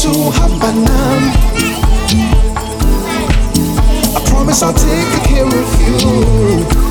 to now I promise I'll take care of you.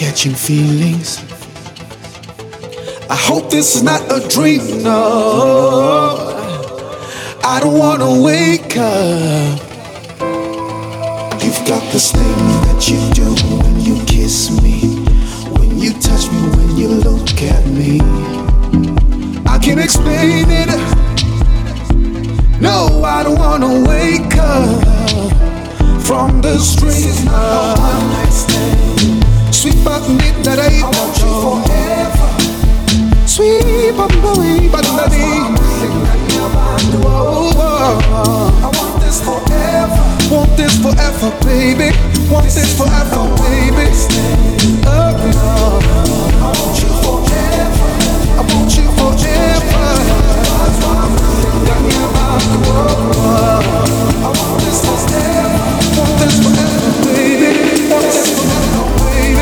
Catching feelings. I hope this is not a dream, no. I don't wanna wake up. You've got this thing that you do when you kiss me, when you touch me, when you look at me. I can't explain it. No, I don't wanna wake up from this dream. Sweet but midnight. I want you forever. Sweet but but Whoa, whoa. I want this forever. Want this forever, baby. Want this forever, baby. Oh, I want you forever. I want you forever. I want this forever. Want this forever, baby.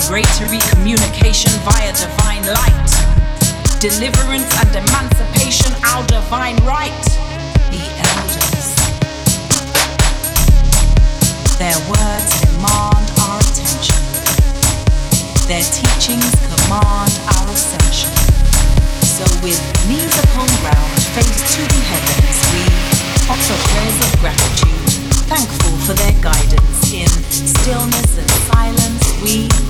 vibratory communication via divine light. Deliverance and emancipation, our divine right. The elders. Their words demand our attention. Their teachings command our ascension. So with knees upon ground, face to the heavens, we offer prayers of gratitude, thankful for their guidance. In stillness and silence, we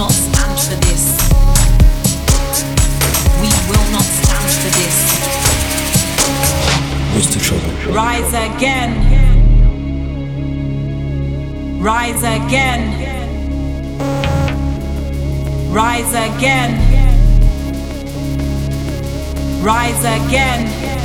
not stand for this. We will not stand for this. Rise again. Rise again. Rise again. Rise again.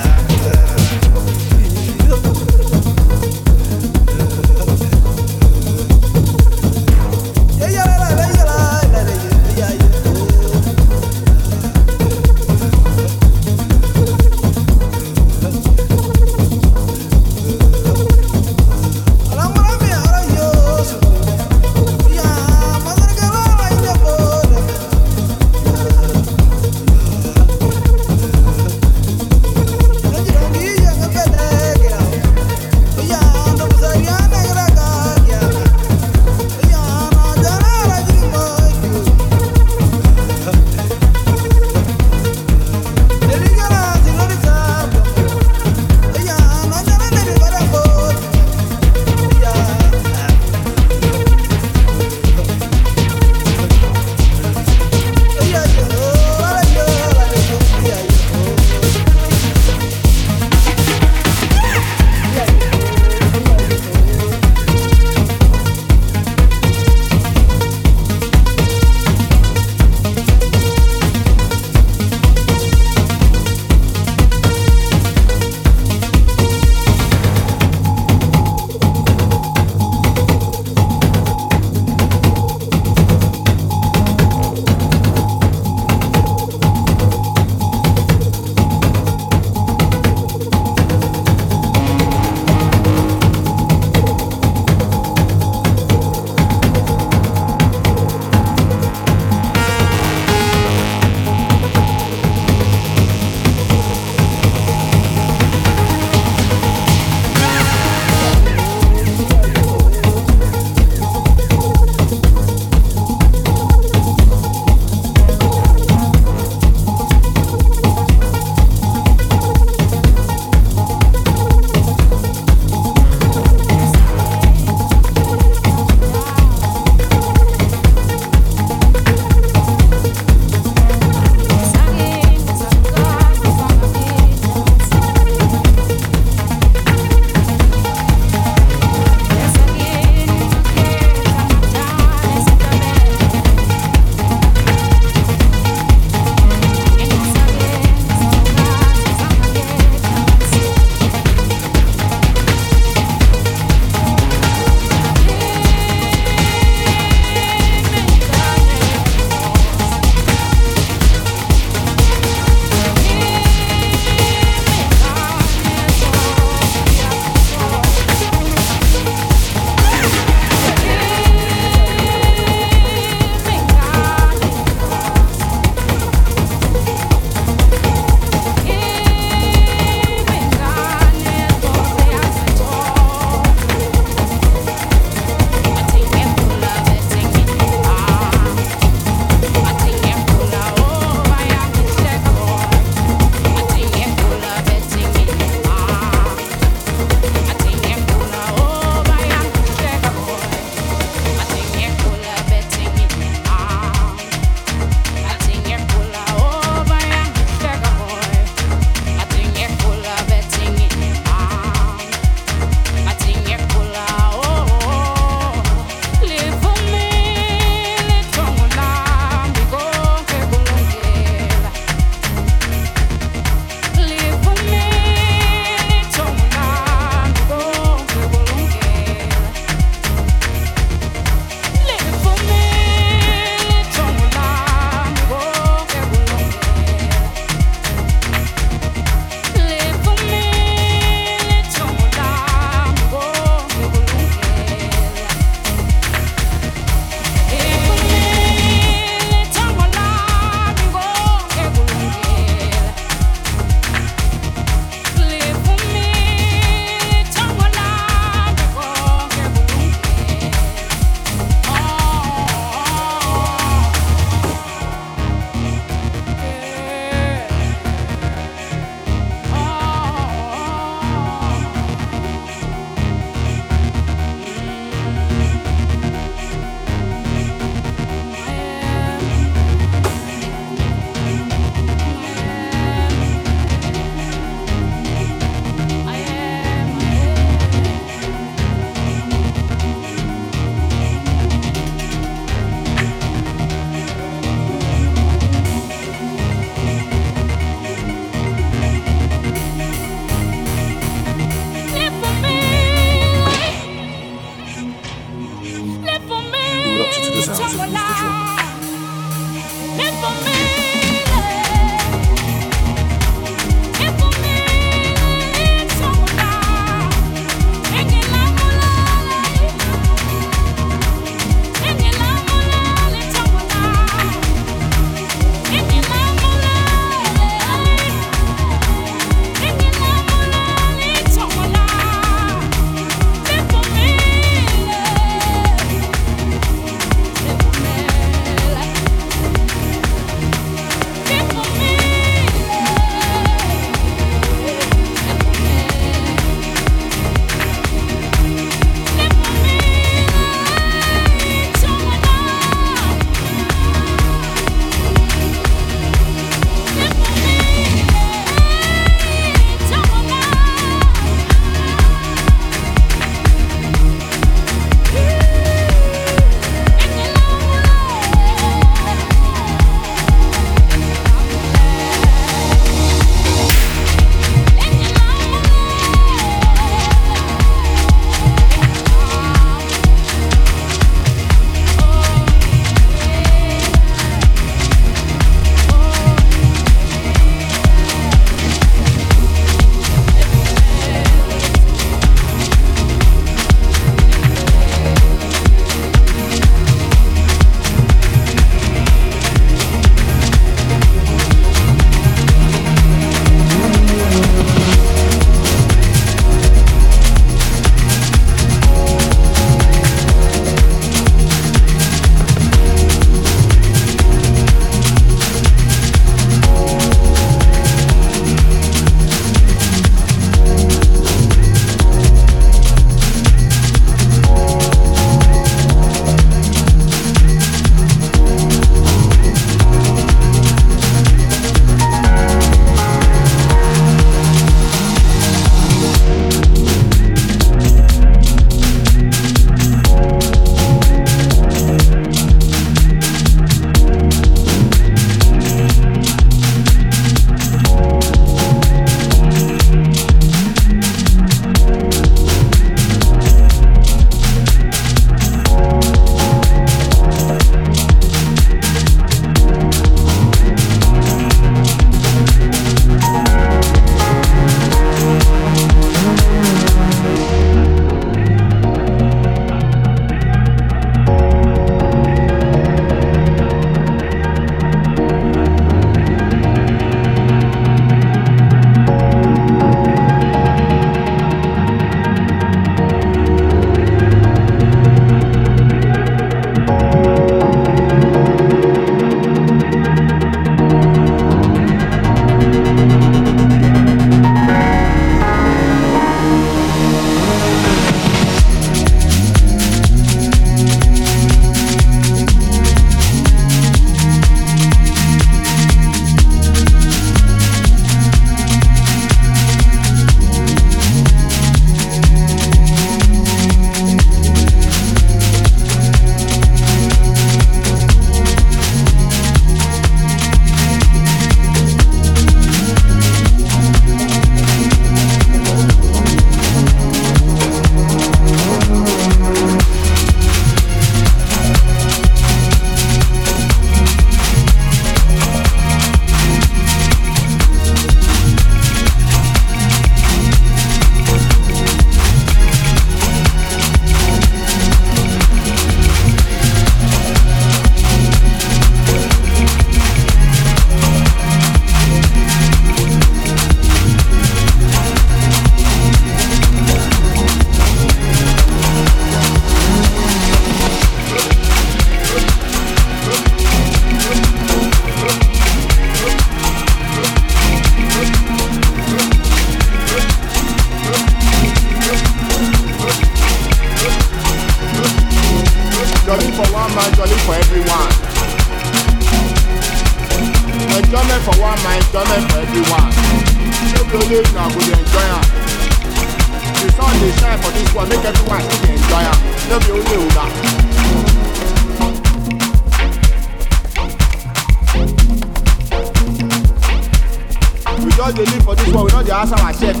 We just dey for this world, we no dey ask ourselves.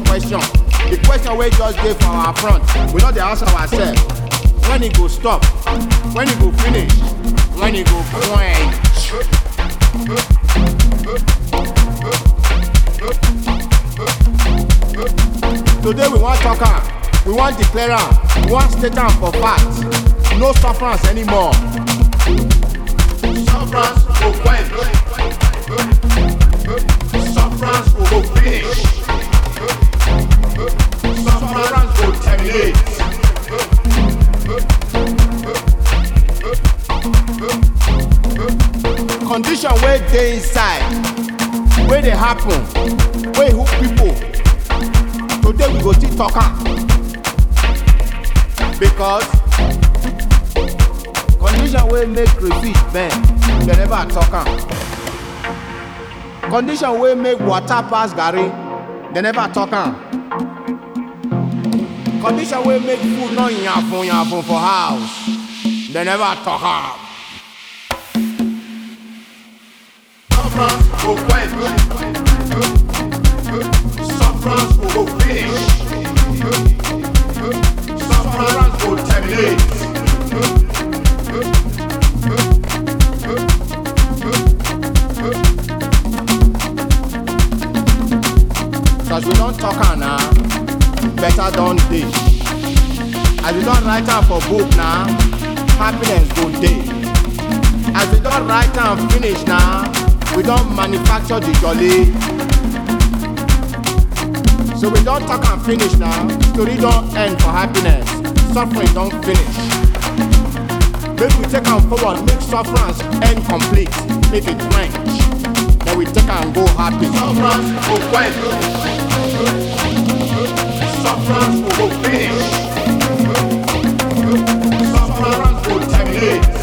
The question wey just dey for our front, we no dey ask ourselves. When e go stop? When e go finish? When e go quench? Today we wan talk we wan declare we wan state am for fact. No sufferance anymore. Sufferance go quench. Sufferance go finish. Sufferance go terminate. Condition wey dey inside, wey dey happen, wey hook people. Today we go still talk am. Because condition wey make crayfish bend, dem never talk am. Condition wey make water pass garri, dem never talk am. Condition wey make food no yafun yafun for house, dem never talk am. Cause talk am now, better don dey. As we don write am for book now, happiness go dey. As we don write am finish now, we don't manufacture the jolly. So we don't talk and finish now, story don't end for happiness, suffering don't finish. Make we take am forward, make sufferance end complete, make it quench. Then we take and go happy. Sufferance go quench. Sufferance go finish. Sufferance go terminate.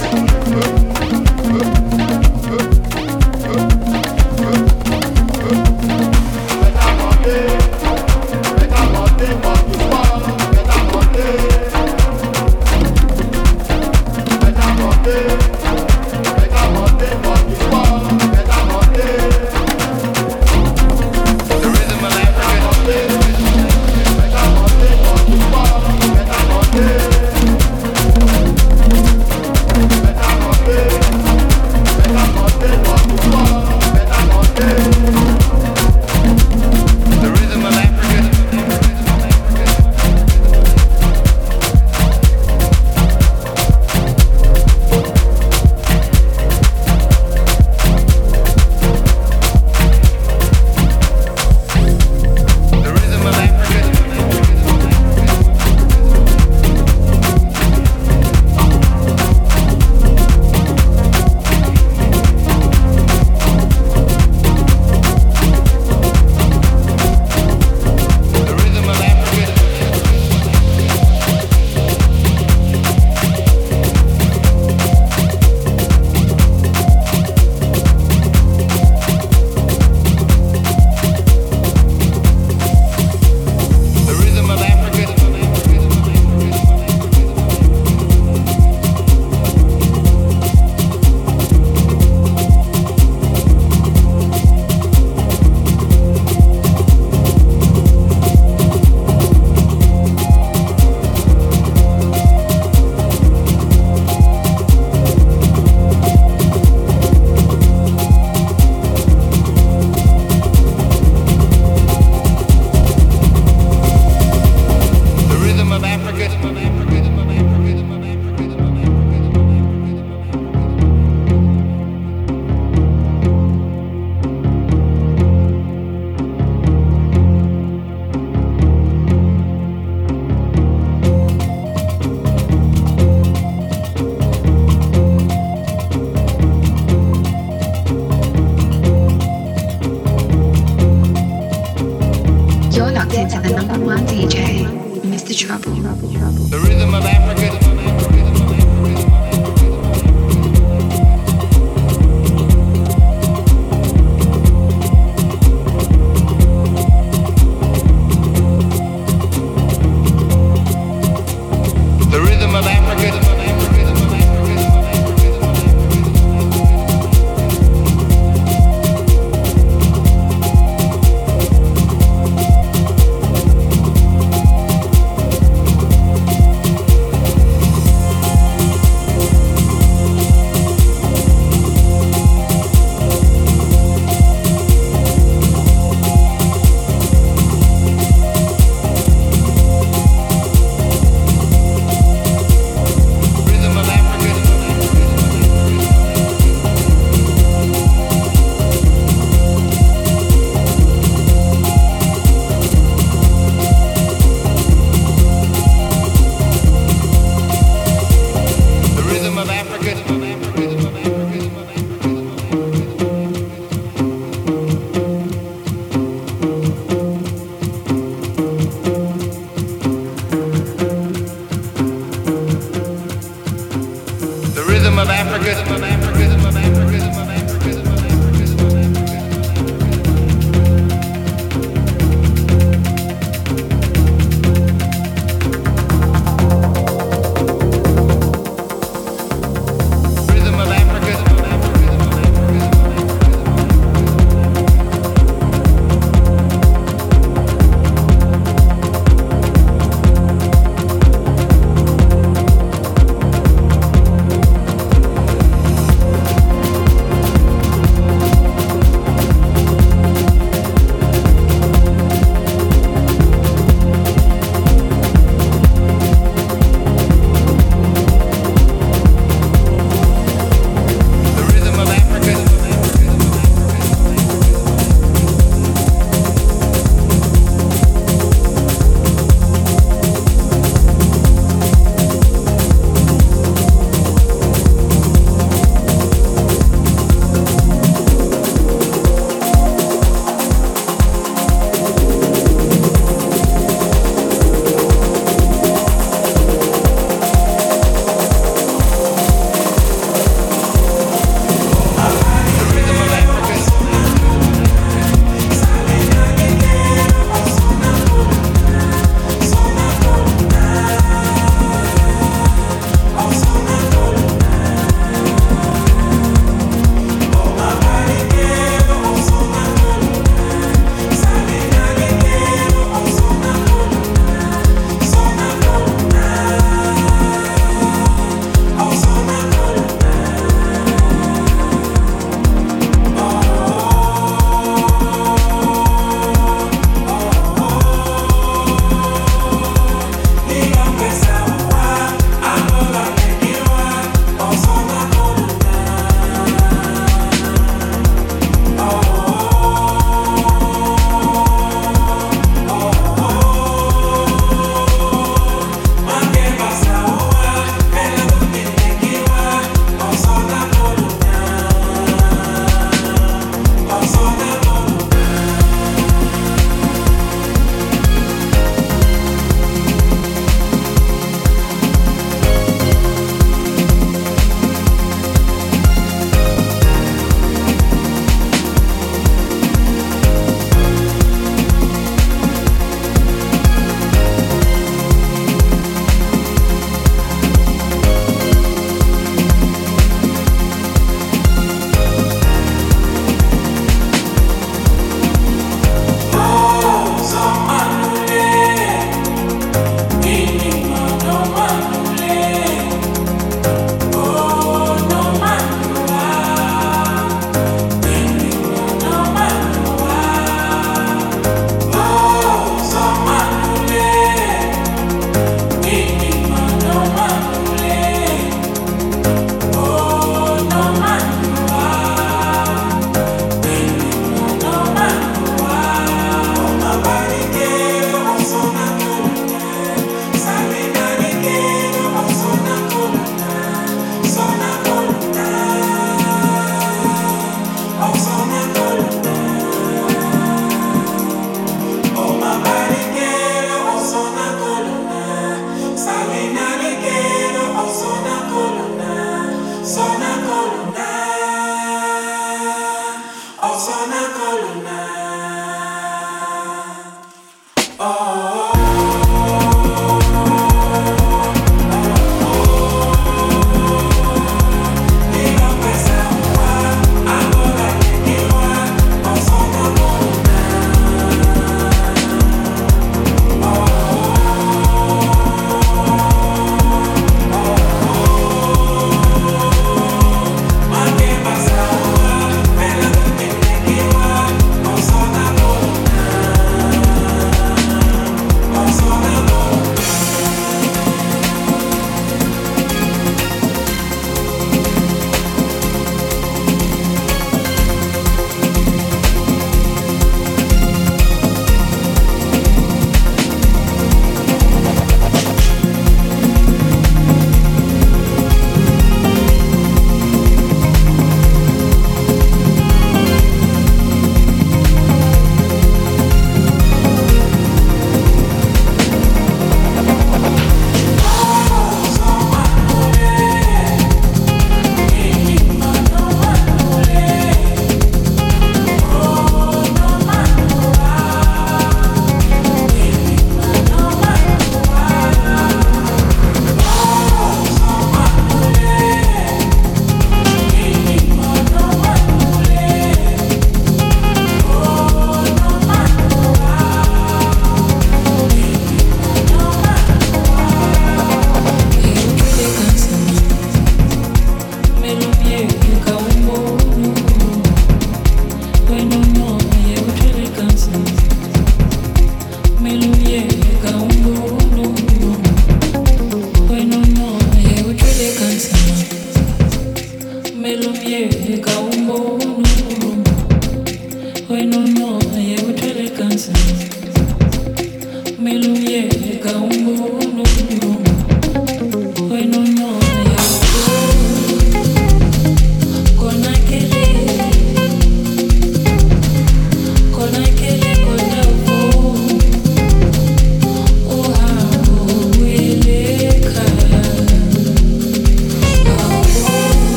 Sure.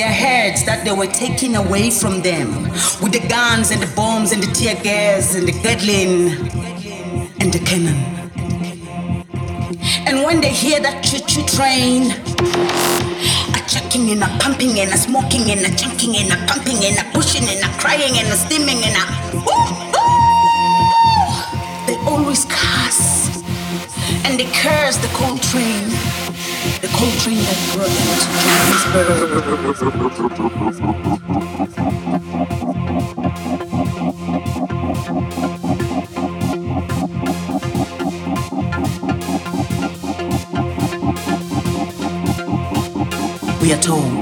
Their heads that they were taking away from them with the guns and the bombs and the tear gas and the Gatling and the cannon. And when they hear that choo-choo train, a chucking and a pumping and a smoking and a chunking and a pumping and a pushing and a crying and a steaming and a ooh, ooh, they always curse and they curse the cold train and growth. We are told